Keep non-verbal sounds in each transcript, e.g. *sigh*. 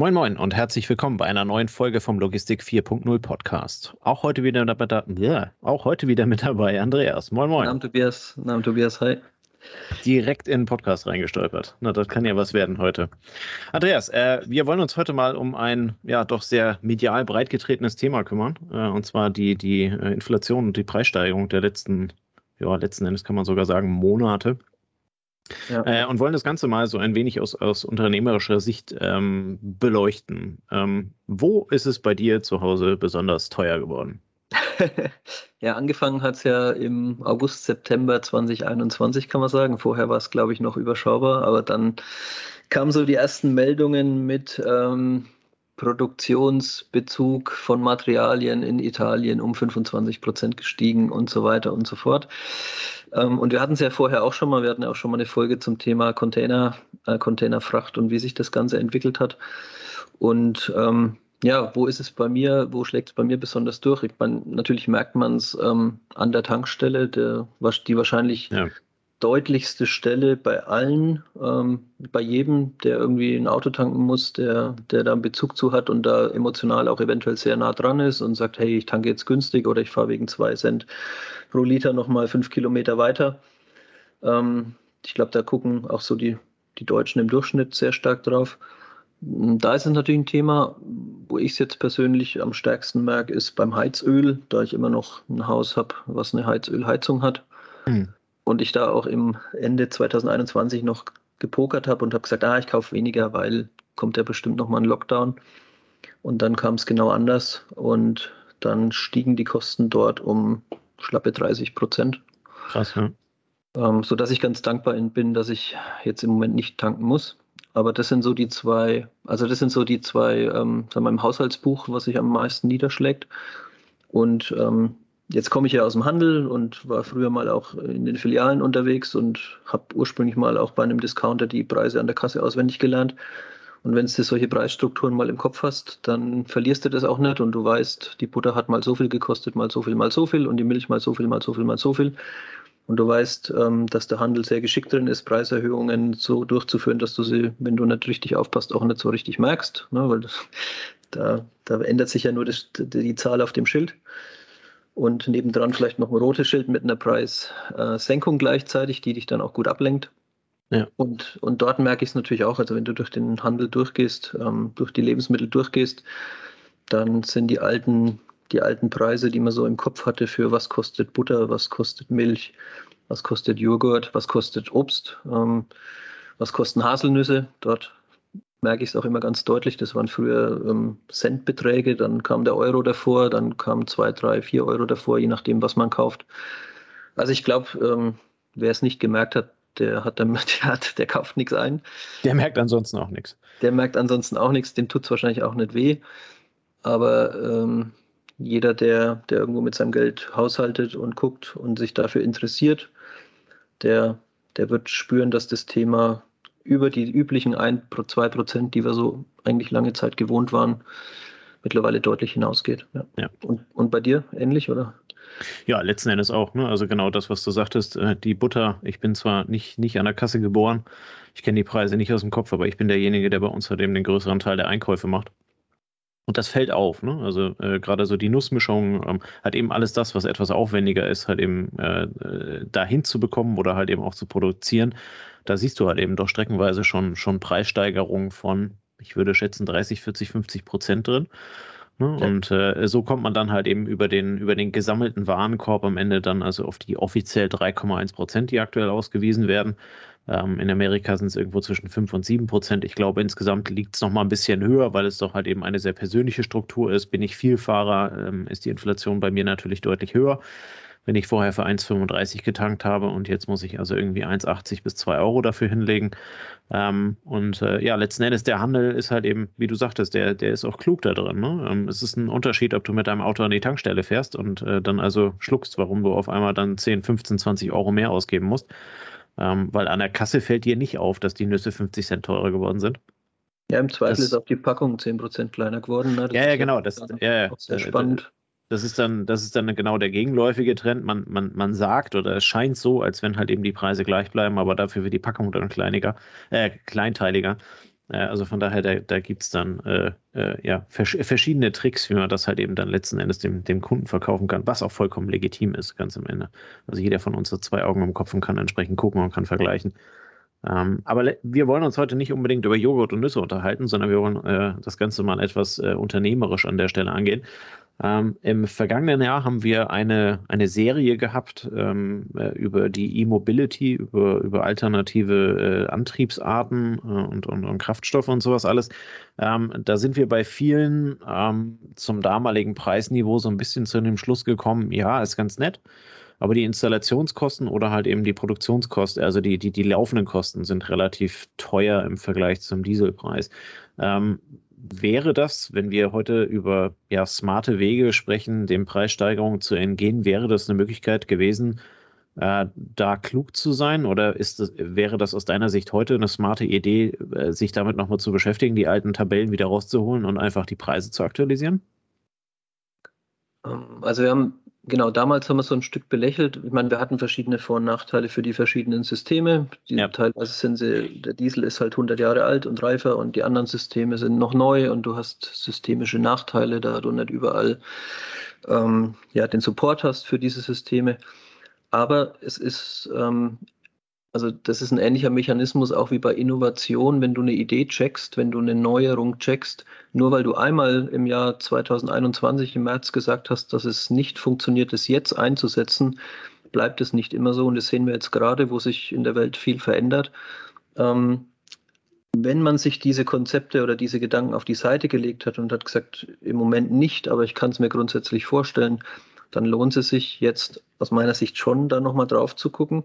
Moin Moin und herzlich willkommen bei einer neuen Folge vom Logistik 4.0 Podcast. Auch heute wieder mit dabei, ja, auch heute wieder mit dabei Andreas. Moin Moin. Namen Tobias, Namen Tobias, hi. Direkt in den Podcast reingestolpert. Na, das kann ja was werden heute. Andreas, äh, wir wollen uns heute mal um ein ja doch sehr medial breitgetretenes Thema kümmern. Äh, und zwar die, die äh, Inflation und die Preissteigerung der letzten, ja, letzten Endes kann man sogar sagen, Monate. Ja. Äh, und wollen das Ganze mal so ein wenig aus, aus unternehmerischer Sicht ähm, beleuchten. Ähm, wo ist es bei dir zu Hause besonders teuer geworden? *laughs* ja, angefangen hat es ja im August, September 2021, kann man sagen. Vorher war es, glaube ich, noch überschaubar, aber dann kamen so die ersten Meldungen mit ähm, Produktionsbezug von Materialien in Italien um 25 Prozent gestiegen und so weiter und so fort. Ähm, und wir hatten es ja vorher auch schon mal, wir hatten ja auch schon mal eine Folge zum Thema Container, äh, Containerfracht und wie sich das Ganze entwickelt hat. Und ähm, ja, wo ist es bei mir, wo schlägt es bei mir besonders durch? Ich meine, natürlich merkt man es ähm, an der Tankstelle, der, die wahrscheinlich ja. Deutlichste Stelle bei allen, ähm, bei jedem, der irgendwie ein Auto tanken muss, der, der da einen Bezug zu hat und da emotional auch eventuell sehr nah dran ist und sagt, hey, ich tanke jetzt günstig oder ich fahre wegen zwei Cent pro Liter nochmal fünf Kilometer weiter. Ähm, ich glaube, da gucken auch so die, die Deutschen im Durchschnitt sehr stark drauf. Da ist es natürlich ein Thema, wo ich es jetzt persönlich am stärksten merke, ist beim Heizöl, da ich immer noch ein Haus habe, was eine Heizölheizung hat. Mhm. Und ich da auch im Ende 2021 noch gepokert habe und habe gesagt, ah, ich kaufe weniger, weil kommt ja bestimmt nochmal ein Lockdown. Und dann kam es genau anders und dann stiegen die Kosten dort um schlappe 30 Prozent. Krass, ja. Ähm, sodass ich ganz dankbar bin, dass ich jetzt im Moment nicht tanken muss. Aber das sind so die zwei, also das sind so die zwei, ähm, sagen wir im Haushaltsbuch, was sich am meisten niederschlägt. Und ähm, jetzt komme ich ja aus dem Handel und war früher mal auch in den Filialen unterwegs und habe ursprünglich mal auch bei einem Discounter die Preise an der Kasse auswendig gelernt. Und wenn du solche Preisstrukturen mal im Kopf hast, dann verlierst du das auch nicht und du weißt, die Butter hat mal so viel gekostet, mal so viel, mal so viel und die Milch mal so viel, mal so viel, mal so viel. Und du weißt, ähm, dass der Handel sehr geschickt drin ist, Preiserhöhungen so durchzuführen, dass du sie, wenn du nicht richtig aufpasst, auch nicht so richtig merkst. Ne? Weil das, da, da ändert sich ja nur das, die Zahl auf dem Schild. Und nebendran vielleicht noch ein rotes Schild mit einer Preissenkung gleichzeitig, die dich dann auch gut ablenkt. Ja. Und, und dort merke ich es natürlich auch, also wenn du durch den Handel durchgehst, ähm, durch die Lebensmittel durchgehst, dann sind die alten die alten Preise, die man so im Kopf hatte für was kostet Butter, was kostet Milch, was kostet Joghurt, was kostet Obst, ähm, was kosten Haselnüsse. Dort merke ich es auch immer ganz deutlich. Das waren früher ähm, Centbeträge, dann kam der Euro davor, dann kamen zwei, drei, vier Euro davor, je nachdem, was man kauft. Also ich glaube, ähm, wer es nicht gemerkt hat, der hat damit, *laughs* der, hat, der kauft nichts ein. Der merkt ansonsten auch nichts. Der merkt ansonsten auch nichts, dem tut es wahrscheinlich auch nicht weh. Aber ähm, jeder, der, der irgendwo mit seinem Geld haushaltet und guckt und sich dafür interessiert, der, der wird spüren, dass das Thema über die üblichen 1, 2 Prozent, die wir so eigentlich lange Zeit gewohnt waren, mittlerweile deutlich hinausgeht. Ja. ja. Und, und bei dir ähnlich, oder? Ja, letzten Endes auch. Ne? Also genau das, was du sagtest, äh, die Butter. Ich bin zwar nicht, nicht an der Kasse geboren, ich kenne die Preise nicht aus dem Kopf, aber ich bin derjenige, der bei uns halt eben den größeren Teil der Einkäufe macht. Und das fällt auf, ne? Also äh, gerade so die Nussmischung ähm, hat eben alles das, was etwas aufwendiger ist, halt eben äh, äh, dahin zu bekommen oder halt eben auch zu produzieren. Da siehst du halt eben doch streckenweise schon, schon Preissteigerungen von, ich würde schätzen, 30, 40, 50 Prozent drin. Ne? Ja. Und äh, so kommt man dann halt eben über den, über den gesammelten Warenkorb am Ende dann also auf die offiziell 3,1 Prozent, die aktuell ausgewiesen werden. Ähm, in Amerika sind es irgendwo zwischen 5 und 7 Prozent. Ich glaube, insgesamt liegt es noch mal ein bisschen höher, weil es doch halt eben eine sehr persönliche Struktur ist. Bin ich Vielfahrer, ähm, ist die Inflation bei mir natürlich deutlich höher. Wenn ich vorher für 1,35 getankt habe und jetzt muss ich also irgendwie 1,80 bis 2 Euro dafür hinlegen. Ähm, und äh, ja, letzten Endes, der Handel ist halt eben, wie du sagtest, der, der ist auch klug da drin. Ne? Ähm, es ist ein Unterschied, ob du mit deinem Auto an die Tankstelle fährst und äh, dann also schluckst, warum du auf einmal dann 10, 15, 20 Euro mehr ausgeben musst ähm, weil an der Kasse fällt dir nicht auf, dass die Nüsse 50 Cent teurer geworden sind. Ja, im Zweifel das, ist auch die Packung 10% kleiner geworden. Ne? ja, ja, genau. Das, ja, ja. sehr spannend. Das ist dann, das ist dann genau der gegenläufige Trend. Man, man, man sagt oder es scheint so, als wenn halt eben die Preise gleich bleiben, aber dafür wird die Packung dann kleiniger, äh, kleinteiliger. Also von daher, da, da gibt es dann äh, äh, ja, vers verschiedene Tricks, wie man das halt eben dann letzten Endes dem, dem Kunden verkaufen kann, was auch vollkommen legitim ist, ganz am Ende. Also jeder von uns hat zwei Augen im Kopf und kann entsprechend gucken und kann vergleichen. Ähm, aber wir wollen uns heute nicht unbedingt über Joghurt und Nüsse unterhalten, sondern wir wollen äh, das Ganze mal etwas äh, unternehmerisch an der Stelle angehen. Ähm, Im vergangenen Jahr haben wir eine, eine Serie gehabt ähm, äh, über die E-Mobility, über, über alternative äh, Antriebsarten äh, und, und, und, Kraftstoffe und sowas alles. Ähm, da sind wir bei vielen ähm, zum damaligen Preisniveau so ein bisschen zu dem Schluss gekommen, ja, ist ganz nett. Aber die Installationskosten oder halt eben die Produktionskosten, also die, die, die laufenden Kosten sind relativ teuer im Vergleich zum Dieselpreis. Ähm, wäre das, wenn wir heute über ja, smarte Wege sprechen, den Preissteigerungen zu entgehen, wäre das eine Möglichkeit gewesen, äh, da klug zu sein? Oder ist das, wäre das aus deiner Sicht heute eine smarte Idee, äh, sich damit nochmal zu beschäftigen, die alten Tabellen wieder rauszuholen und einfach die Preise zu aktualisieren? Ähm, also wir haben Genau, damals haben wir so ein Stück belächelt. Ich meine, wir hatten verschiedene Vor- und Nachteile für die verschiedenen Systeme. Die ja. Teilweise sind sie, der Diesel ist halt 100 Jahre alt und reifer und die anderen Systeme sind noch neu und du hast systemische Nachteile, da du nicht überall ähm, ja, den Support hast für diese Systeme. Aber es ist ähm, also das ist ein ähnlicher Mechanismus auch wie bei Innovation, wenn du eine Idee checkst, wenn du eine Neuerung checkst, nur weil du einmal im Jahr 2021 im März gesagt hast, dass es nicht funktioniert, es jetzt einzusetzen, bleibt es nicht immer so. Und das sehen wir jetzt gerade, wo sich in der Welt viel verändert. Ähm, wenn man sich diese Konzepte oder diese Gedanken auf die Seite gelegt hat und hat gesagt, im Moment nicht, aber ich kann es mir grundsätzlich vorstellen, dann lohnt es sich jetzt aus meiner Sicht schon, da nochmal drauf zu gucken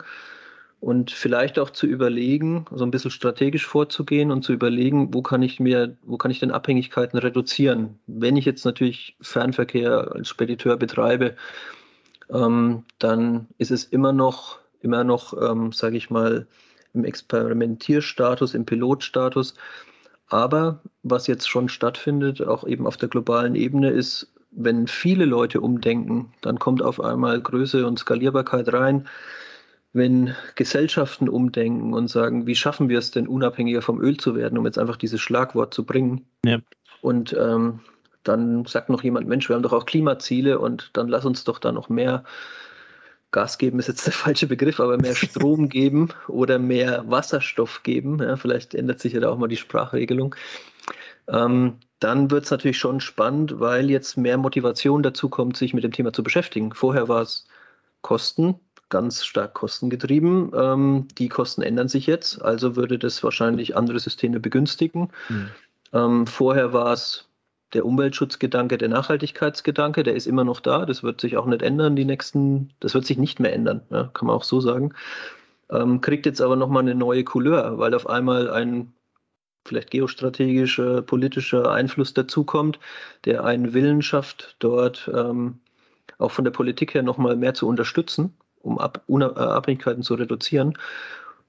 und vielleicht auch zu überlegen, so ein bisschen strategisch vorzugehen und zu überlegen, wo kann ich mir, wo kann ich denn Abhängigkeiten reduzieren? Wenn ich jetzt natürlich Fernverkehr als Spediteur betreibe, ähm, dann ist es immer noch, immer noch, ähm, sage ich mal, im Experimentierstatus, im Pilotstatus. Aber was jetzt schon stattfindet, auch eben auf der globalen Ebene, ist, wenn viele Leute umdenken, dann kommt auf einmal Größe und Skalierbarkeit rein wenn Gesellschaften umdenken und sagen, wie schaffen wir es denn, unabhängiger vom Öl zu werden, um jetzt einfach dieses Schlagwort zu bringen. Ja. Und ähm, dann sagt noch jemand, Mensch, wir haben doch auch Klimaziele und dann lass uns doch da noch mehr Gas geben, ist jetzt der *laughs* falsche Begriff, aber mehr Strom *laughs* geben oder mehr Wasserstoff geben. Ja, vielleicht ändert sich ja da auch mal die Sprachregelung. Ähm, dann wird es natürlich schon spannend, weil jetzt mehr Motivation dazu kommt, sich mit dem Thema zu beschäftigen. Vorher war es Kosten, ganz stark kostengetrieben. Ähm, die Kosten ändern sich jetzt, also würde das wahrscheinlich andere Systeme begünstigen. Mhm. Ähm, vorher war es der Umweltschutzgedanke, der Nachhaltigkeitsgedanke, der ist immer noch da. Das wird sich auch nicht ändern, die nächsten, das wird sich nicht mehr ändern, ja, kann man auch so sagen. Ähm, kriegt jetzt aber nochmal eine neue Couleur, weil auf einmal ein vielleicht geostrategischer, politischer Einfluss dazukommt, der einen Willen schafft, dort ähm, auch von der Politik her nochmal mehr zu unterstützen um Ab äh, Abhängigkeiten zu reduzieren.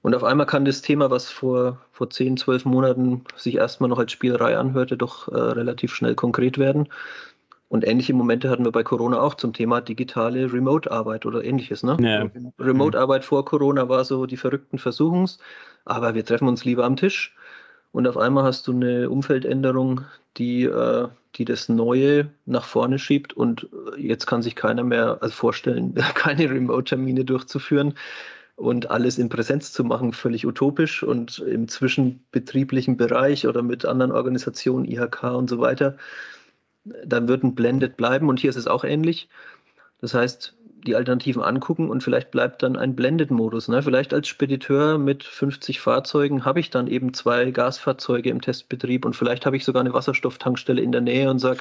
Und auf einmal kann das Thema, was vor, vor 10, 12 Monaten sich erstmal noch als Spielerei anhörte, doch äh, relativ schnell konkret werden. Und ähnliche Momente hatten wir bei Corona auch zum Thema digitale Remote-Arbeit oder ähnliches. Ne? Ja. Remote-Arbeit vor Corona war so die verrückten Versuchungs, aber wir treffen uns lieber am Tisch. Und auf einmal hast du eine Umfeldänderung, die, äh, die das Neue nach vorne schiebt. Und äh, jetzt kann sich keiner mehr also vorstellen, *laughs* keine Remote-Termine durchzuführen und alles in Präsenz zu machen, völlig utopisch. Und im zwischenbetrieblichen Bereich oder mit anderen Organisationen, IHK und so weiter, dann wird ein Blended bleiben. Und hier ist es auch ähnlich. Das heißt, die Alternativen angucken und vielleicht bleibt dann ein Blended-Modus. Ne? Vielleicht als Spediteur mit 50 Fahrzeugen habe ich dann eben zwei Gasfahrzeuge im Testbetrieb und vielleicht habe ich sogar eine Wasserstofftankstelle in der Nähe und sage,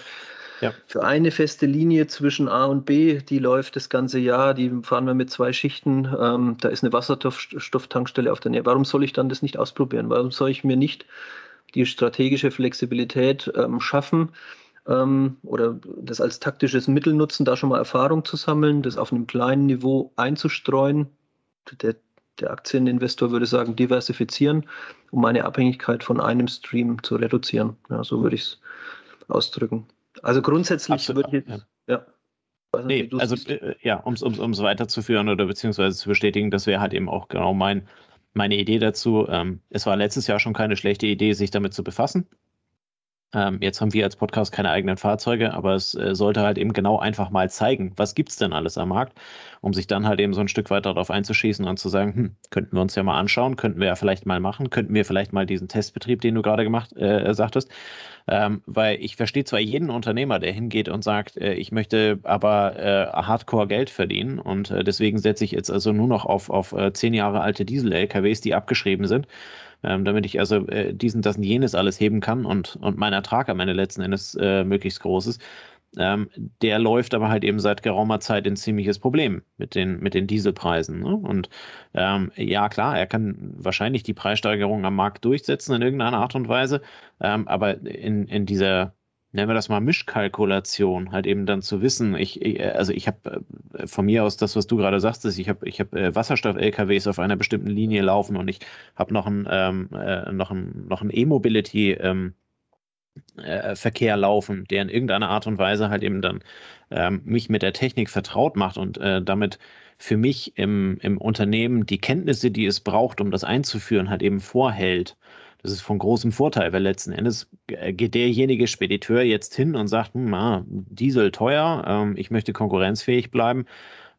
ja. Für eine feste Linie zwischen A und B, die läuft das ganze Jahr, die fahren wir mit zwei Schichten, ähm, da ist eine Wasserstofftankstelle auf der Nähe. Warum soll ich dann das nicht ausprobieren? Warum soll ich mir nicht die strategische Flexibilität ähm, schaffen, ähm, oder das als taktisches Mittel nutzen, da schon mal Erfahrung zu sammeln, das auf einem kleinen Niveau einzustreuen. Der, der Aktieninvestor würde sagen, diversifizieren, um meine Abhängigkeit von einem Stream zu reduzieren. Ja, so würde ich es ausdrücken. Also grundsätzlich Absolut, würde ich jetzt, ja. ja. Nee, also äh, ja, um es weiterzuführen oder beziehungsweise zu bestätigen, das wäre halt eben auch genau mein, meine Idee dazu, ähm, es war letztes Jahr schon keine schlechte Idee, sich damit zu befassen. Ähm, jetzt haben wir als Podcast keine eigenen Fahrzeuge, aber es äh, sollte halt eben genau einfach mal zeigen, was gibt es denn alles am Markt, um sich dann halt eben so ein Stück weiter darauf einzuschießen und zu sagen, hm, könnten wir uns ja mal anschauen, könnten wir ja vielleicht mal machen, könnten wir vielleicht mal diesen Testbetrieb, den du gerade gemacht äh, sagtest, ähm, weil ich verstehe zwar jeden Unternehmer, der hingeht und sagt, äh, ich möchte aber äh, Hardcore Geld verdienen und äh, deswegen setze ich jetzt also nur noch auf, auf äh, zehn Jahre alte Diesel-LKWs, die abgeschrieben sind ähm, damit ich also äh, diesen, das und jenes alles heben kann und, und mein Ertrag am Ende letzten Endes äh, möglichst groß ist. Ähm, der läuft aber halt eben seit geraumer Zeit ein ziemliches Problem mit den, mit den Dieselpreisen. Ne? Und ähm, ja, klar, er kann wahrscheinlich die Preissteigerung am Markt durchsetzen in irgendeiner Art und Weise, ähm, aber in, in dieser nennen wir das mal Mischkalkulation, halt eben dann zu wissen, ich, also ich habe äh, von mir aus das, was du gerade sagst, ist, ich habe ich hab äh, Wasserstoff-LKWs auf einer bestimmten Linie laufen und ich habe noch ein ähm, äh, noch noch E-Mobility ähm, äh, Verkehr laufen, der in irgendeiner Art und Weise halt eben dann ähm, mich mit der Technik vertraut macht und äh, damit für mich im, im Unternehmen die Kenntnisse, die es braucht, um das einzuführen, halt eben vorhält das ist von großem Vorteil, weil letzten Endes äh, geht derjenige Spediteur jetzt hin und sagt, hm, ah, Diesel teuer, ähm, ich möchte konkurrenzfähig bleiben,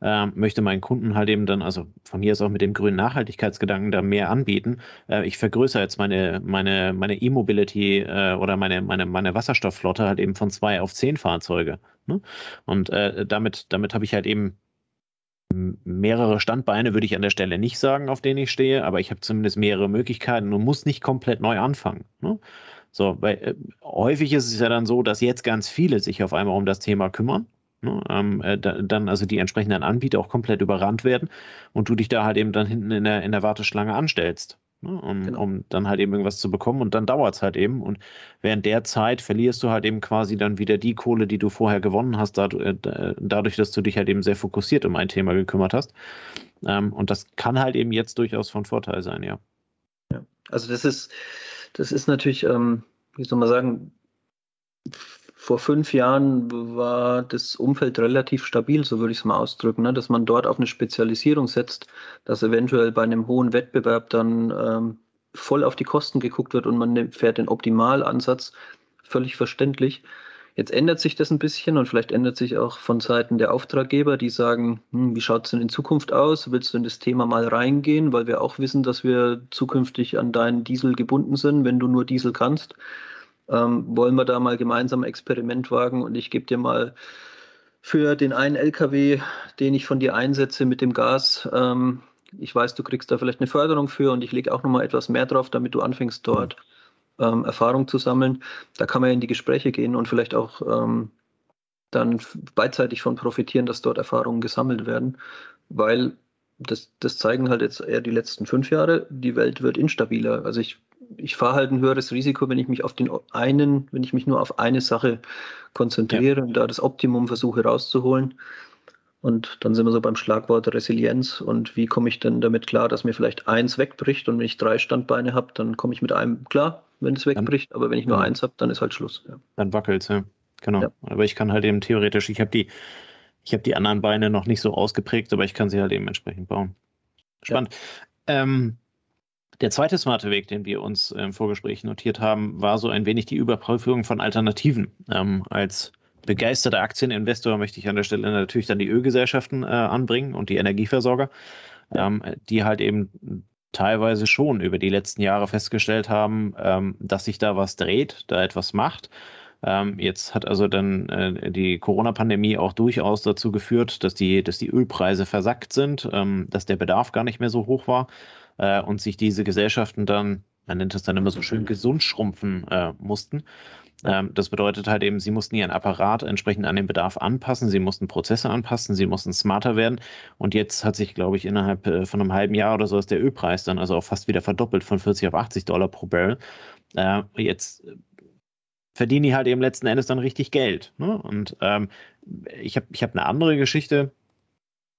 ähm, möchte meinen Kunden halt eben dann, also von mir ist auch mit dem grünen Nachhaltigkeitsgedanken da mehr anbieten. Äh, ich vergrößere jetzt meine meine meine E-Mobility äh, oder meine meine meine Wasserstoffflotte halt eben von zwei auf zehn Fahrzeuge. Ne? Und äh, damit damit habe ich halt eben mehrere Standbeine würde ich an der Stelle nicht sagen, auf denen ich stehe, aber ich habe zumindest mehrere Möglichkeiten und muss nicht komplett neu anfangen. Ne? So, weil äh, häufig ist es ja dann so, dass jetzt ganz viele sich auf einmal um das Thema kümmern. Ne? Ähm, äh, da, dann also die entsprechenden Anbieter auch komplett überrannt werden und du dich da halt eben dann hinten in der, in der Warteschlange anstellst ne, um, genau. um dann halt eben irgendwas zu bekommen und dann dauert es halt eben und während der Zeit verlierst du halt eben quasi dann wieder die Kohle, die du vorher gewonnen hast, äh, dadurch, dass du dich halt eben sehr fokussiert um ein Thema gekümmert hast ähm, und das kann halt eben jetzt durchaus von Vorteil sein, ja. Ja, also das ist, das ist natürlich, ähm, wie soll man sagen, vor fünf Jahren war das Umfeld relativ stabil, so würde ich es mal ausdrücken, ne? dass man dort auf eine Spezialisierung setzt, dass eventuell bei einem hohen Wettbewerb dann ähm, voll auf die Kosten geguckt wird und man fährt den Optimalansatz. Völlig verständlich. Jetzt ändert sich das ein bisschen und vielleicht ändert sich auch von Seiten der Auftraggeber, die sagen, hm, wie schaut es denn in Zukunft aus? Willst du in das Thema mal reingehen? Weil wir auch wissen, dass wir zukünftig an deinen Diesel gebunden sind, wenn du nur Diesel kannst ähm, wollen wir da mal gemeinsam ein Experiment wagen und ich gebe dir mal für den einen LKW, den ich von dir einsetze mit dem Gas, ähm, ich weiß, du kriegst da vielleicht eine Förderung für und ich lege auch nochmal etwas mehr drauf, damit du anfängst dort ähm, Erfahrung zu sammeln. Da kann man ja in die Gespräche gehen und vielleicht auch ähm, dann beidseitig von profitieren, dass dort Erfahrungen gesammelt werden, weil das, das zeigen halt jetzt eher die letzten fünf Jahre. Die Welt wird instabiler. Also ich ich fahre halt ein höheres Risiko, wenn ich mich auf den einen, wenn ich mich nur auf eine Sache konzentriere ja. und da das Optimum versuche rauszuholen. Und dann sind wir so beim Schlagwort Resilienz. Und wie komme ich denn damit klar, dass mir vielleicht eins wegbricht und wenn ich drei Standbeine habe, dann komme ich mit einem klar, wenn es wegbricht. Aber wenn ich nur eins habe, dann ist halt Schluss. Ja. Dann wackelt es, ja. Genau. Ja. Aber ich kann halt eben theoretisch, ich habe die, ich habe die anderen Beine noch nicht so ausgeprägt, aber ich kann sie halt eben entsprechend bauen. Spannend. Ähm, der zweite smarte Weg, den wir uns im Vorgespräch notiert haben, war so ein wenig die Überprüfung von Alternativen. Ähm, als begeisterter Aktieninvestor möchte ich an der Stelle natürlich dann die Ölgesellschaften äh, anbringen und die Energieversorger, ähm, die halt eben teilweise schon über die letzten Jahre festgestellt haben, ähm, dass sich da was dreht, da etwas macht. Ähm, jetzt hat also dann äh, die Corona-Pandemie auch durchaus dazu geführt, dass die, dass die Ölpreise versackt sind, ähm, dass der Bedarf gar nicht mehr so hoch war äh, und sich diese Gesellschaften dann, man nennt es dann immer so schön, gesund schrumpfen äh, mussten. Ähm, das bedeutet halt eben, sie mussten ihren Apparat entsprechend an den Bedarf anpassen, sie mussten Prozesse anpassen, sie mussten smarter werden. Und jetzt hat sich, glaube ich, innerhalb äh, von einem halben Jahr oder so ist der Ölpreis dann also auch fast wieder verdoppelt von 40 auf 80 Dollar pro Barrel. Äh, jetzt verdienen die halt eben letzten Endes dann richtig Geld. Ne? Und ähm, ich habe ich hab eine andere Geschichte,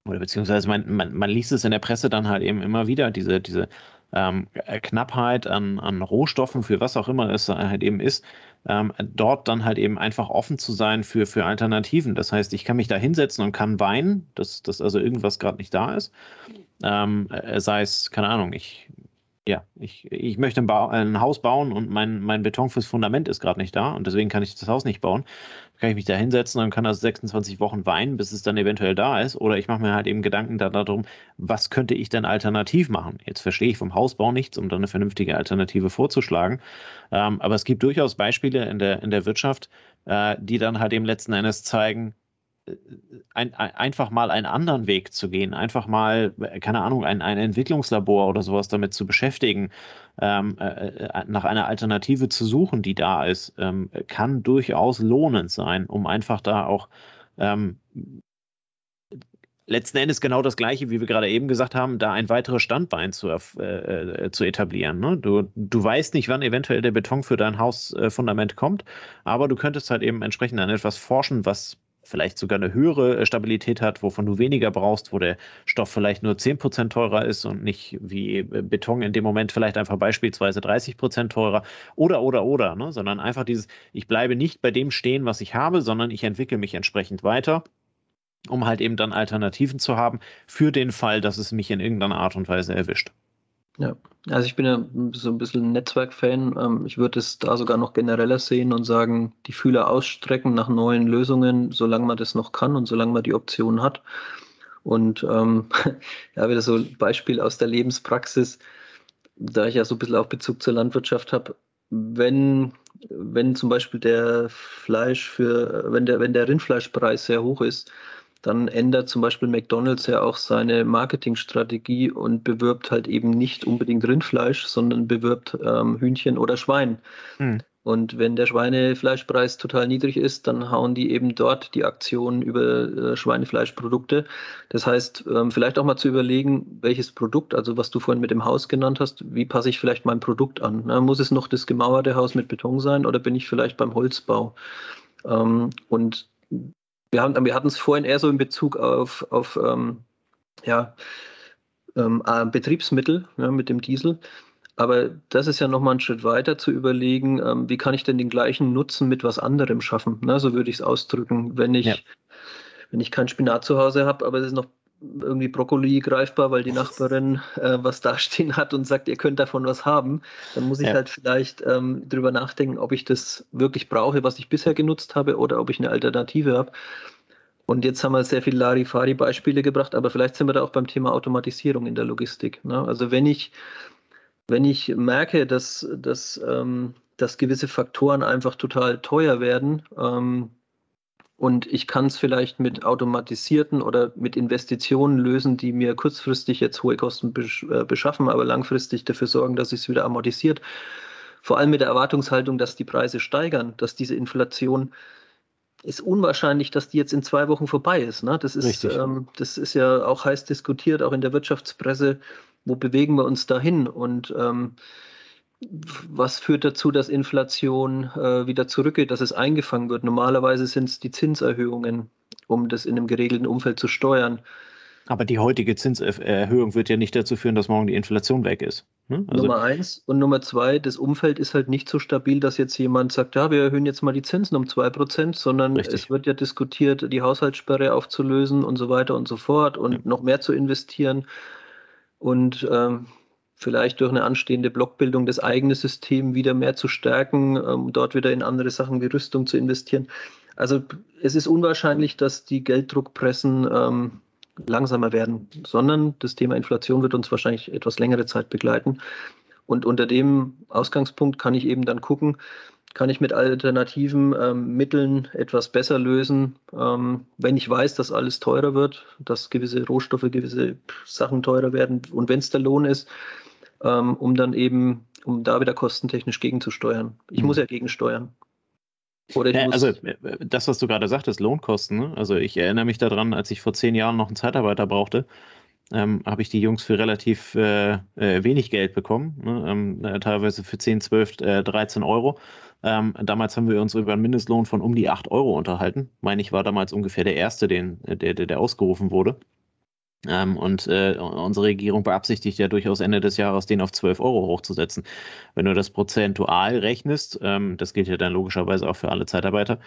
oder beziehungsweise man, man, man liest es in der Presse dann halt eben immer wieder, diese, diese ähm, Knappheit an, an Rohstoffen, für was auch immer es halt eben ist, ähm, dort dann halt eben einfach offen zu sein für, für Alternativen. Das heißt, ich kann mich da hinsetzen und kann weinen, dass, dass also irgendwas gerade nicht da ist. Ähm, äh, sei es, keine Ahnung, ich ja, ich, ich möchte ein, ba ein, Haus bauen und mein, mein Beton fürs Fundament ist gerade nicht da und deswegen kann ich das Haus nicht bauen. Dann kann ich mich da hinsetzen und kann das 26 Wochen weinen, bis es dann eventuell da ist. Oder ich mache mir halt eben Gedanken darum, was könnte ich denn alternativ machen? Jetzt verstehe ich vom Hausbau nichts, um dann eine vernünftige Alternative vorzuschlagen. Ähm, aber es gibt durchaus Beispiele in der, in der Wirtschaft, äh, die dann halt eben letzten Endes zeigen, ein, ein, einfach mal einen anderen Weg zu gehen, einfach mal, keine Ahnung, ein, ein Entwicklungslabor oder sowas damit zu beschäftigen, ähm, äh, äh, nach einer Alternative zu suchen, die da ist, ähm, kann durchaus lohnend sein, um einfach da auch ähm, letzten Endes genau das Gleiche, wie wir gerade eben gesagt haben, da ein weiteres Standbein zu, äh, äh, zu etablieren. Ne? Du, du weißt nicht, wann eventuell der Beton für dein Hausfundament äh, kommt, aber du könntest halt eben entsprechend an etwas forschen, was vielleicht sogar eine höhere äh, Stabilität hat, wovon du weniger brauchst, wo der Stoff vielleicht nur 10% teurer ist und nicht wie äh, Beton in dem Moment vielleicht einfach beispielsweise 30% teurer oder, oder, oder, ne? sondern einfach dieses, ich bleibe nicht bei dem stehen, was ich habe, sondern ich entwickle mich entsprechend weiter um halt eben dann Alternativen zu haben für den Fall, dass es mich in irgendeiner Art und Weise erwischt. Ja, also ich bin ja so ein bisschen Netzwerk-Fan. Ähm, ich würde es da sogar noch genereller sehen und sagen, die Fühler ausstrecken nach neuen Lösungen, solange man das noch kann und solange man die Option hat. Und ähm, *laughs* ja, wieder so ein Beispiel aus der Lebenspraxis, da ich ja so ein bisschen auch Bezug zur Landwirtschaft habe. Wenn, wenn zum Beispiel der Fleisch für, wenn der, wenn der Rindfleischpreis sehr hoch ist, dann ändert zum Beispiel McDonald's ja auch seine Marketingstrategie und bewirbt halt eben nicht unbedingt Rindfleisch, sondern bewirbt ähm, Hühnchen oder Schwein. Hm. Und wenn der Schweinefleischpreis total niedrig ist, dann hauen die eben dort die Aktion über äh, Schweinefleischprodukte. Das heißt, ähm, vielleicht auch mal zu überlegen, welches Produkt, also was du vorhin mit dem Haus genannt hast, wie passe ich vielleicht mein Produkt an? Na, muss es noch das gemauerte Haus mit Beton sein oder bin ich vielleicht beim Holzbau? Ähm, und wir, haben, wir hatten es vorhin eher so in Bezug auf, auf ähm, ja, ähm, äh, Betriebsmittel ja, mit dem Diesel. Aber das ist ja nochmal ein Schritt weiter zu überlegen, ähm, wie kann ich denn den gleichen Nutzen mit was anderem schaffen? Ne, so würde ich es ausdrücken. Wenn ich, ja. wenn ich kein Spinat zu Hause habe, aber es ist noch irgendwie Brokkoli greifbar, weil die Nachbarin äh, was dastehen hat und sagt, ihr könnt davon was haben, dann muss ich ja. halt vielleicht ähm, drüber nachdenken, ob ich das wirklich brauche, was ich bisher genutzt habe, oder ob ich eine Alternative habe. Und jetzt haben wir sehr viele Larifari-Beispiele gebracht, aber vielleicht sind wir da auch beim Thema Automatisierung in der Logistik. Ne? Also wenn ich, wenn ich merke, dass, dass, ähm, dass gewisse Faktoren einfach total teuer werden, ähm, und ich kann es vielleicht mit automatisierten oder mit Investitionen lösen, die mir kurzfristig jetzt hohe Kosten äh, beschaffen, aber langfristig dafür sorgen, dass es wieder amortisiert. Vor allem mit der Erwartungshaltung, dass die Preise steigern, dass diese Inflation ist unwahrscheinlich, dass die jetzt in zwei Wochen vorbei ist. Ne? Das, ist ähm, das ist ja auch heiß diskutiert, auch in der Wirtschaftspresse. Wo bewegen wir uns dahin? Und ähm, was führt dazu, dass Inflation äh, wieder zurückgeht, dass es eingefangen wird? Normalerweise sind es die Zinserhöhungen, um das in einem geregelten Umfeld zu steuern. Aber die heutige Zinserhöhung wird ja nicht dazu führen, dass morgen die Inflation weg ist. Ne? Also Nummer eins. Und Nummer zwei, das Umfeld ist halt nicht so stabil, dass jetzt jemand sagt, ja, wir erhöhen jetzt mal die Zinsen um zwei Prozent, sondern Richtig. es wird ja diskutiert, die Haushaltssperre aufzulösen und so weiter und so fort und ja. noch mehr zu investieren. Und ähm, vielleicht durch eine anstehende Blockbildung das eigene System wieder mehr zu stärken, um ähm, dort wieder in andere Sachen wie Rüstung zu investieren. Also es ist unwahrscheinlich, dass die Gelddruckpressen ähm, langsamer werden, sondern das Thema Inflation wird uns wahrscheinlich etwas längere Zeit begleiten. Und unter dem Ausgangspunkt kann ich eben dann gucken, kann ich mit alternativen ähm, Mitteln etwas besser lösen, ähm, wenn ich weiß, dass alles teurer wird, dass gewisse Rohstoffe, gewisse Sachen teurer werden und wenn es der Lohn ist, um dann eben, um da wieder kostentechnisch gegenzusteuern. Ich mhm. muss ja gegensteuern. Ja, also äh, das, was du gerade sagtest, Lohnkosten. Ne? Also ich erinnere mich daran, als ich vor zehn Jahren noch einen Zeitarbeiter brauchte, ähm, habe ich die Jungs für relativ äh, äh, wenig Geld bekommen, ne? ähm, äh, teilweise für 10, 12, äh, 13 Euro. Ähm, damals haben wir uns über einen Mindestlohn von um die 8 Euro unterhalten. Meine ich war damals ungefähr der erste, den, der, der, der ausgerufen wurde. Ähm, und äh, unsere Regierung beabsichtigt ja durchaus Ende des Jahres, den auf 12 Euro hochzusetzen. Wenn du das prozentual rechnest, ähm, das gilt ja dann logischerweise auch für alle Zeitarbeiter,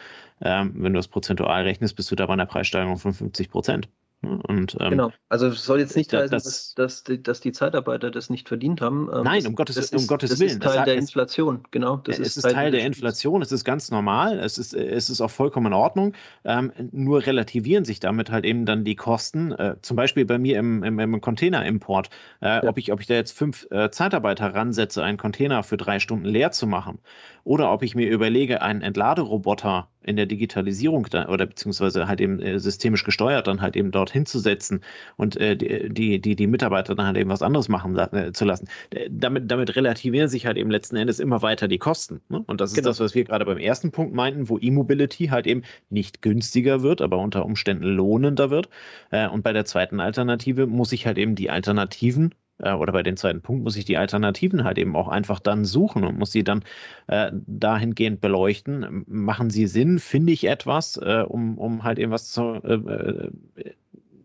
ähm, wenn du das prozentual rechnest, bist du da bei einer Preissteigerung von 50 Prozent. Und, ähm, genau, also es soll jetzt nicht heißen, das, dass, dass, die, dass, die, Zeitarbeiter das nicht verdient haben. Ähm, nein, um Gottes, das um Gottes das Willen. Das ist Teil der Inflation, genau. Das es ist Teil, Teil der Inflation, es ist ganz normal, es ist, es ist auch vollkommen in Ordnung. Ähm, nur relativieren sich damit halt eben dann die Kosten. Äh, zum Beispiel bei mir im, im, im Containerimport, äh, ja. ob, ich, ob ich da jetzt fünf äh, Zeitarbeiter ransetze, einen Container für drei Stunden leer zu machen, oder ob ich mir überlege, einen Entladeroboter in der Digitalisierung da, oder beziehungsweise halt eben äh, systemisch gesteuert dann halt eben dort hinzusetzen und äh, die, die, die Mitarbeiter dann halt eben was anderes machen äh, zu lassen. Damit, damit relativieren sich halt eben letzten Endes immer weiter die Kosten. Ne? Und das ist genau. das, was wir gerade beim ersten Punkt meinten, wo E-Mobility halt eben nicht günstiger wird, aber unter Umständen lohnender wird. Äh, und bei der zweiten Alternative muss ich halt eben die Alternativen äh, oder bei dem zweiten Punkt muss ich die Alternativen halt eben auch einfach dann suchen und muss sie dann äh, dahingehend beleuchten. Machen sie Sinn? Finde ich etwas, äh, um, um halt eben was zu, äh, äh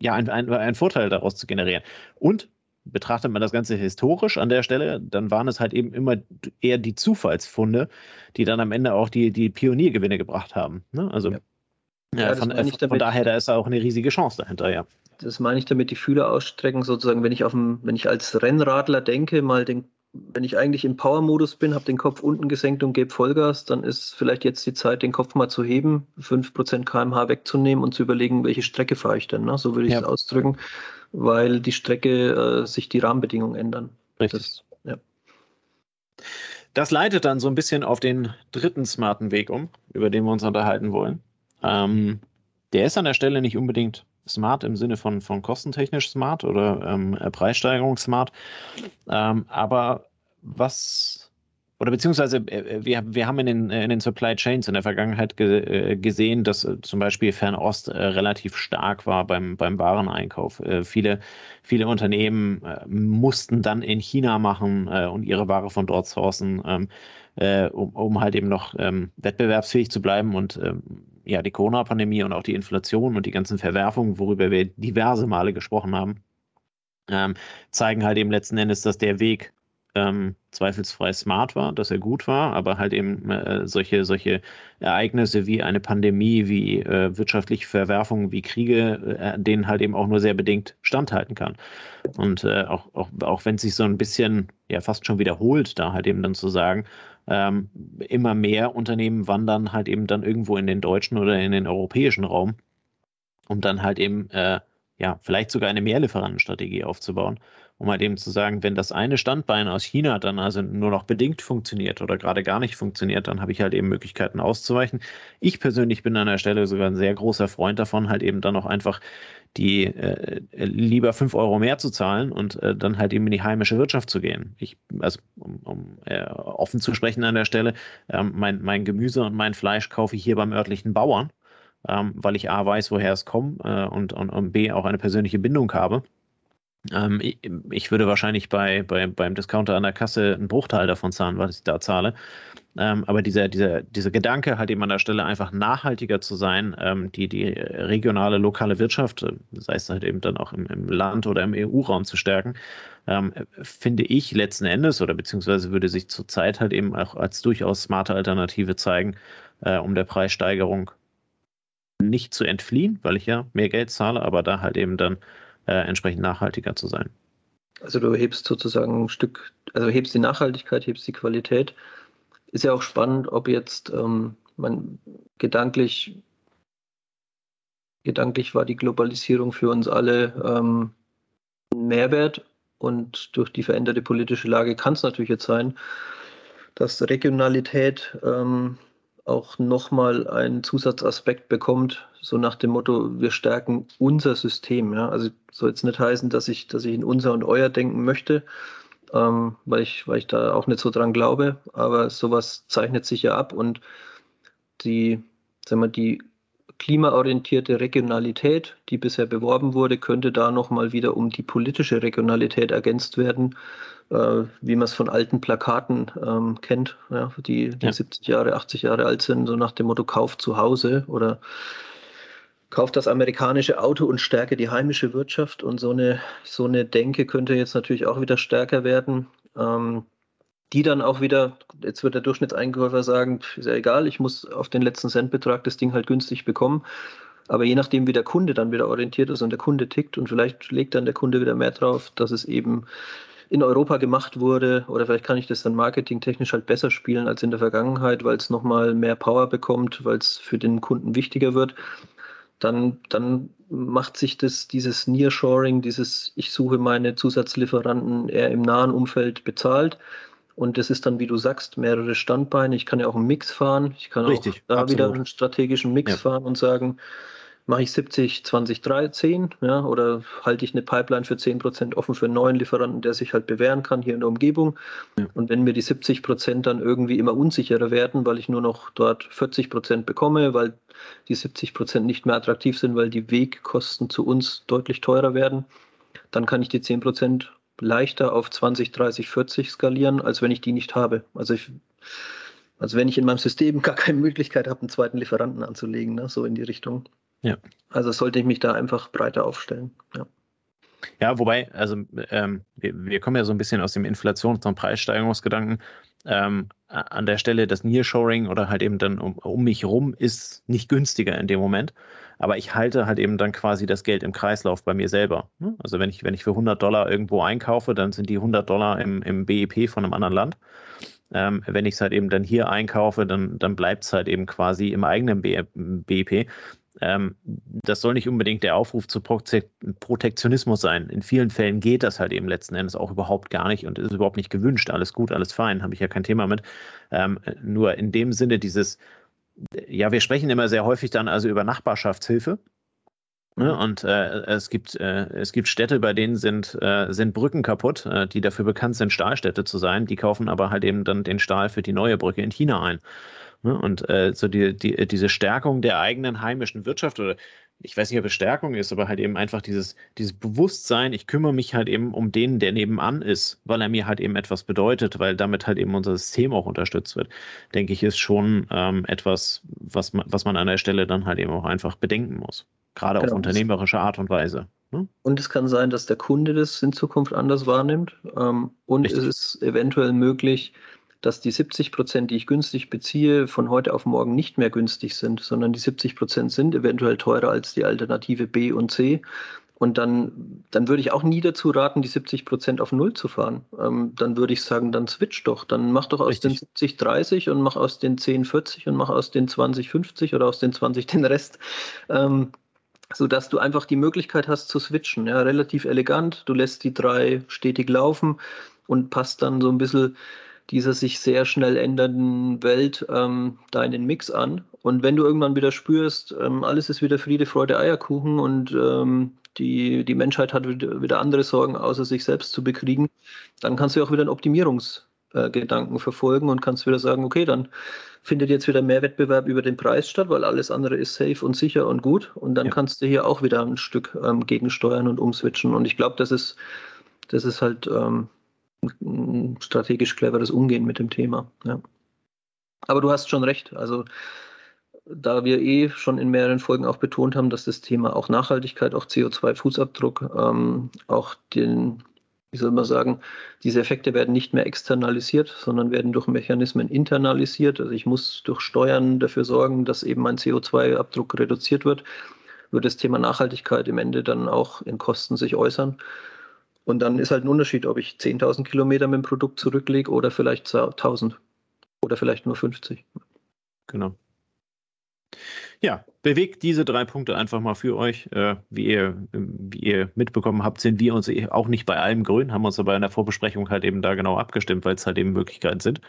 ja, einen ein Vorteil daraus zu generieren. Und betrachtet man das Ganze historisch an der Stelle, dann waren es halt eben immer eher die Zufallsfunde, die dann am Ende auch die, die Pioniergewinne gebracht haben. Ne? Also ja. Ja, von, von, daher, da ist auch eine riesige Chance dahinter, ja das meine ich damit, die Fühler ausstrecken, sozusagen, wenn ich auf dem, wenn ich als Rennradler denke, mal den, wenn ich eigentlich im Power-Modus bin, habe den Kopf unten gesenkt und gebe Vollgas, dann ist vielleicht jetzt die Zeit, den Kopf mal zu heben, 5% kmh wegzunehmen und zu überlegen, welche Strecke fahre ich denn. Ne? So würde ich es ja. ausdrücken, weil die Strecke äh, sich die Rahmenbedingungen ändern. Richtig. Das, ja. das leitet dann so ein bisschen auf den dritten smarten Weg um, über den wir uns unterhalten wollen. Ähm, der ist an der Stelle nicht unbedingt smart im Sinne von, von kostentechnisch smart oder ähm, äh, Preissteigerung smart. Ähm, aber was, oder beziehungsweise äh, wir, wir haben in den, in den Supply Chains in der Vergangenheit ge, äh, gesehen, dass äh, zum Beispiel Fernost äh, relativ stark war beim, beim Wareneinkauf. Äh, viele, viele Unternehmen mussten dann in China machen und ihre Ware von dort sourcen. Ähm, um, um halt eben noch ähm, wettbewerbsfähig zu bleiben und ähm, ja, die Corona-Pandemie und auch die Inflation und die ganzen Verwerfungen, worüber wir diverse Male gesprochen haben, ähm, zeigen halt eben letzten Endes, dass der Weg ähm, zweifelsfrei smart war, dass er gut war, aber halt eben äh, solche, solche Ereignisse wie eine Pandemie, wie äh, wirtschaftliche Verwerfungen, wie Kriege, äh, denen halt eben auch nur sehr bedingt standhalten kann. Und äh, auch, auch, auch wenn es sich so ein bisschen ja fast schon wiederholt, da halt eben dann zu sagen, ähm, immer mehr Unternehmen wandern halt eben dann irgendwo in den deutschen oder in den europäischen Raum, um dann halt eben äh, ja vielleicht sogar eine Mehrlieferantenstrategie aufzubauen, um halt eben zu sagen, wenn das eine Standbein aus China dann also nur noch bedingt funktioniert oder gerade gar nicht funktioniert, dann habe ich halt eben Möglichkeiten auszuweichen. Ich persönlich bin an der Stelle sogar ein sehr großer Freund davon, halt eben dann auch einfach die äh, lieber fünf Euro mehr zu zahlen und äh, dann halt eben in die heimische Wirtschaft zu gehen. Ich, also um, um äh, offen zu sprechen an der Stelle, ähm, mein, mein Gemüse und mein Fleisch kaufe ich hier beim örtlichen Bauern, ähm, weil ich A weiß, woher es kommt äh, und, und, und B auch eine persönliche Bindung habe. Ähm, ich, ich, würde wahrscheinlich bei, bei, beim Discounter an der Kasse einen Bruchteil davon zahlen, was ich da zahle. Ähm, aber dieser, dieser, dieser Gedanke halt eben an der Stelle einfach nachhaltiger zu sein, ähm, die, die regionale, lokale Wirtschaft, äh, sei es halt eben dann auch im, im Land oder im EU-Raum zu stärken, ähm, finde ich letzten Endes oder beziehungsweise würde sich zurzeit halt eben auch als durchaus smarte Alternative zeigen, äh, um der Preissteigerung nicht zu entfliehen, weil ich ja mehr Geld zahle, aber da halt eben dann äh, entsprechend nachhaltiger zu sein. Also du hebst sozusagen ein Stück, also hebst die Nachhaltigkeit, hebst die Qualität ist ja auch spannend, ob jetzt ähm, man gedanklich, gedanklich war die Globalisierung für uns alle ähm, ein Mehrwert und durch die veränderte politische Lage kann es natürlich jetzt sein, dass Regionalität ähm, auch nochmal einen Zusatzaspekt bekommt, so nach dem Motto, wir stärken unser System. Ja? Also soll jetzt nicht heißen, dass ich, dass ich in unser und euer denken möchte, ähm, weil, ich, weil ich da auch nicht so dran glaube. Aber sowas zeichnet sich ja ab und die, sagen wir, die klimaorientierte Regionalität, die bisher beworben wurde, könnte da nochmal wieder um die politische Regionalität ergänzt werden, äh, wie man es von alten Plakaten ähm, kennt, ja, die, die ja. 70 Jahre, 80 Jahre alt sind, so nach dem Motto Kauf zu Hause oder kauft das amerikanische Auto und stärke die heimische Wirtschaft. Und so eine, so eine Denke könnte jetzt natürlich auch wieder stärker werden. Ähm, die dann auch wieder, jetzt wird der Durchschnittseinkäufer sagen, ist ja egal, ich muss auf den letzten Centbetrag das Ding halt günstig bekommen. Aber je nachdem, wie der Kunde dann wieder orientiert ist und der Kunde tickt und vielleicht legt dann der Kunde wieder mehr drauf, dass es eben in Europa gemacht wurde oder vielleicht kann ich das dann marketingtechnisch halt besser spielen als in der Vergangenheit, weil es nochmal mehr Power bekommt, weil es für den Kunden wichtiger wird, dann, dann macht sich das, dieses Nearshoring, dieses ich suche meine Zusatzlieferanten eher im nahen Umfeld bezahlt. Und das ist dann, wie du sagst, mehrere Standbeine. Ich kann ja auch einen Mix fahren. Ich kann Richtig, auch da absolut. wieder einen strategischen Mix ja. fahren und sagen, mache ich 70, 20, 3, 10, ja, oder halte ich eine Pipeline für 10 Prozent offen für einen neuen Lieferanten, der sich halt bewähren kann hier in der Umgebung. Ja. Und wenn mir die 70 Prozent dann irgendwie immer unsicherer werden, weil ich nur noch dort 40 Prozent bekomme, weil die 70 Prozent nicht mehr attraktiv sind, weil die Wegkosten zu uns deutlich teurer werden, dann kann ich die 10 Prozent leichter auf 20, 30, 40 skalieren, als wenn ich die nicht habe. Also ich, also wenn ich in meinem System gar keine Möglichkeit habe, einen zweiten Lieferanten anzulegen, ne, so in die Richtung. Ja. Also sollte ich mich da einfach breiter aufstellen. Ja. Ja, wobei, also ähm, wir, wir, kommen ja so ein bisschen aus dem Inflations- und Preissteigerungsgedanken. Ähm, an der Stelle das Nearshoring oder halt eben dann um, um mich rum ist nicht günstiger in dem Moment. Aber ich halte halt eben dann quasi das Geld im Kreislauf bei mir selber. Ne? Also wenn ich, wenn ich für 100 Dollar irgendwo einkaufe, dann sind die 100 Dollar im, im BIP von einem anderen Land. Ähm, wenn ich es halt eben dann hier einkaufe, dann, dann bleibt es halt eben quasi im eigenen BIP. Ähm, das soll nicht unbedingt der Aufruf zu Protektionismus sein. In vielen Fällen geht das halt eben letzten Endes auch überhaupt gar nicht und ist überhaupt nicht gewünscht. Alles gut, alles fein, habe ich ja kein Thema mit. Ähm, nur in dem Sinne dieses, ja, wir sprechen immer sehr häufig dann also über Nachbarschaftshilfe. Ne? Mhm. Und äh, es, gibt, äh, es gibt Städte, bei denen sind, äh, sind Brücken kaputt, äh, die dafür bekannt sind, Stahlstädte zu sein. Die kaufen aber halt eben dann den Stahl für die neue Brücke in China ein. Ne? Und äh, so die, die, diese Stärkung der eigenen heimischen Wirtschaft oder ich weiß nicht, ob es Stärkung ist, aber halt eben einfach dieses, dieses Bewusstsein, ich kümmere mich halt eben um den, der nebenan ist, weil er mir halt eben etwas bedeutet, weil damit halt eben unser System auch unterstützt wird, denke ich, ist schon ähm, etwas, was man, was man an der Stelle dann halt eben auch einfach bedenken muss. Gerade genau. auf unternehmerische Art und Weise. Ne? Und es kann sein, dass der Kunde das in Zukunft anders wahrnimmt. Ähm, und Richtig. es ist eventuell möglich, dass die 70 Prozent, die ich günstig beziehe, von heute auf morgen nicht mehr günstig sind, sondern die 70 Prozent sind eventuell teurer als die Alternative B und C. Und dann, dann würde ich auch nie dazu raten, die 70 Prozent auf Null zu fahren. Ähm, dann würde ich sagen, dann switch doch. Dann mach doch aus Richtig. den 70 30 und mach aus den 10 40 und mach aus den 20 50 oder aus den 20 den Rest. Ähm, sodass du einfach die Möglichkeit hast zu switchen. Ja, relativ elegant. Du lässt die drei stetig laufen und passt dann so ein bisschen dieser sich sehr schnell ändernden Welt ähm, deinen Mix an. Und wenn du irgendwann wieder spürst, ähm, alles ist wieder Friede, Freude, Eierkuchen und ähm, die, die Menschheit hat wieder, andere Sorgen, außer sich selbst zu bekriegen, dann kannst du auch wieder einen Optimierungsgedanken äh, verfolgen und kannst wieder sagen, okay, dann findet jetzt wieder mehr Wettbewerb über den Preis statt, weil alles andere ist safe und sicher und gut. Und dann ja. kannst du hier auch wieder ein Stück ähm, gegensteuern und umswitchen. Und ich glaube, das ist, das ist halt ähm, strategisch cleveres Umgehen mit dem Thema. Ja. Aber du hast schon recht. Also da wir eh schon in mehreren Folgen auch betont haben, dass das Thema auch Nachhaltigkeit, auch CO2-Fußabdruck, ähm, auch den, wie soll man sagen, diese Effekte werden nicht mehr externalisiert, sondern werden durch Mechanismen internalisiert. Also ich muss durch Steuern dafür sorgen, dass eben mein CO2-Abdruck reduziert wird. Wird das Thema Nachhaltigkeit im Ende dann auch in Kosten sich äußern. Und dann ist halt ein Unterschied, ob ich 10.000 Kilometer mit dem Produkt zurücklege oder vielleicht 1.000 oder vielleicht nur 50. Genau. Ja, bewegt diese drei Punkte einfach mal für euch. Äh, wie, ihr, wie ihr mitbekommen habt, sind wir uns eh auch nicht bei allem grün, haben uns aber in der Vorbesprechung halt eben da genau abgestimmt, weil es halt eben Möglichkeiten sind.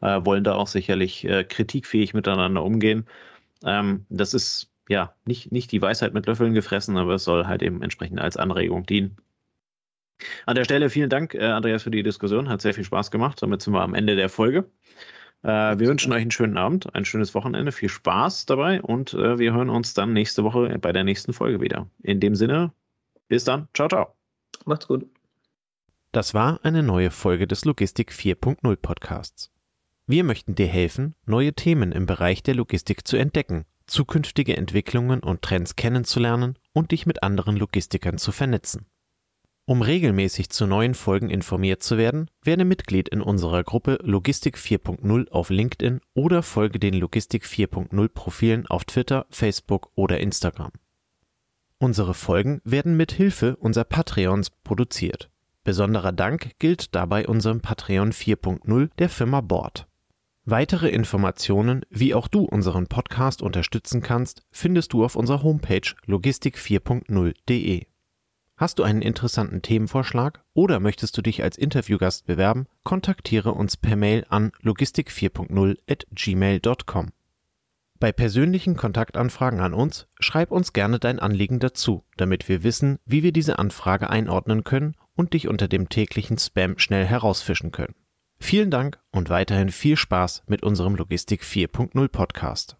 Äh, wollen da auch sicherlich äh, kritikfähig miteinander umgehen. Ähm, das ist ja nicht, nicht die Weisheit mit Löffeln gefressen, aber es soll halt eben entsprechend als Anregung dienen. An der Stelle vielen Dank, äh, Andreas, für die Diskussion. Hat sehr viel Spaß gemacht. Damit sind wir am Ende der Folge. Äh, wir wünschen euch einen schönen Abend, ein schönes Wochenende, viel Spaß dabei und äh, wir hören uns dann nächste Woche bei der nächsten Folge wieder. In dem Sinne, bis dann. Ciao, ciao. Macht's gut. Das war eine neue Folge des Logistik 4.0 Podcasts. Wir möchten dir helfen, neue Themen im Bereich der Logistik zu entdecken, zukünftige Entwicklungen und Trends kennenzulernen und dich mit anderen Logistikern zu vernetzen. Um regelmäßig zu neuen Folgen informiert zu werden, werde Mitglied in unserer Gruppe Logistik 4.0 auf LinkedIn oder folge den Logistik 4.0 Profilen auf Twitter, Facebook oder Instagram. Unsere Folgen werden mit Hilfe unserer Patreons produziert. Besonderer Dank gilt dabei unserem Patreon 4.0 der Firma Bord. Weitere Informationen, wie auch du unseren Podcast unterstützen kannst, findest du auf unserer Homepage logistik4.0.de. Hast du einen interessanten Themenvorschlag oder möchtest du dich als Interviewgast bewerben, kontaktiere uns per Mail an logistik4.0 at gmail.com. Bei persönlichen Kontaktanfragen an uns schreib uns gerne dein Anliegen dazu, damit wir wissen, wie wir diese Anfrage einordnen können und dich unter dem täglichen Spam schnell herausfischen können. Vielen Dank und weiterhin viel Spaß mit unserem Logistik 4.0 Podcast.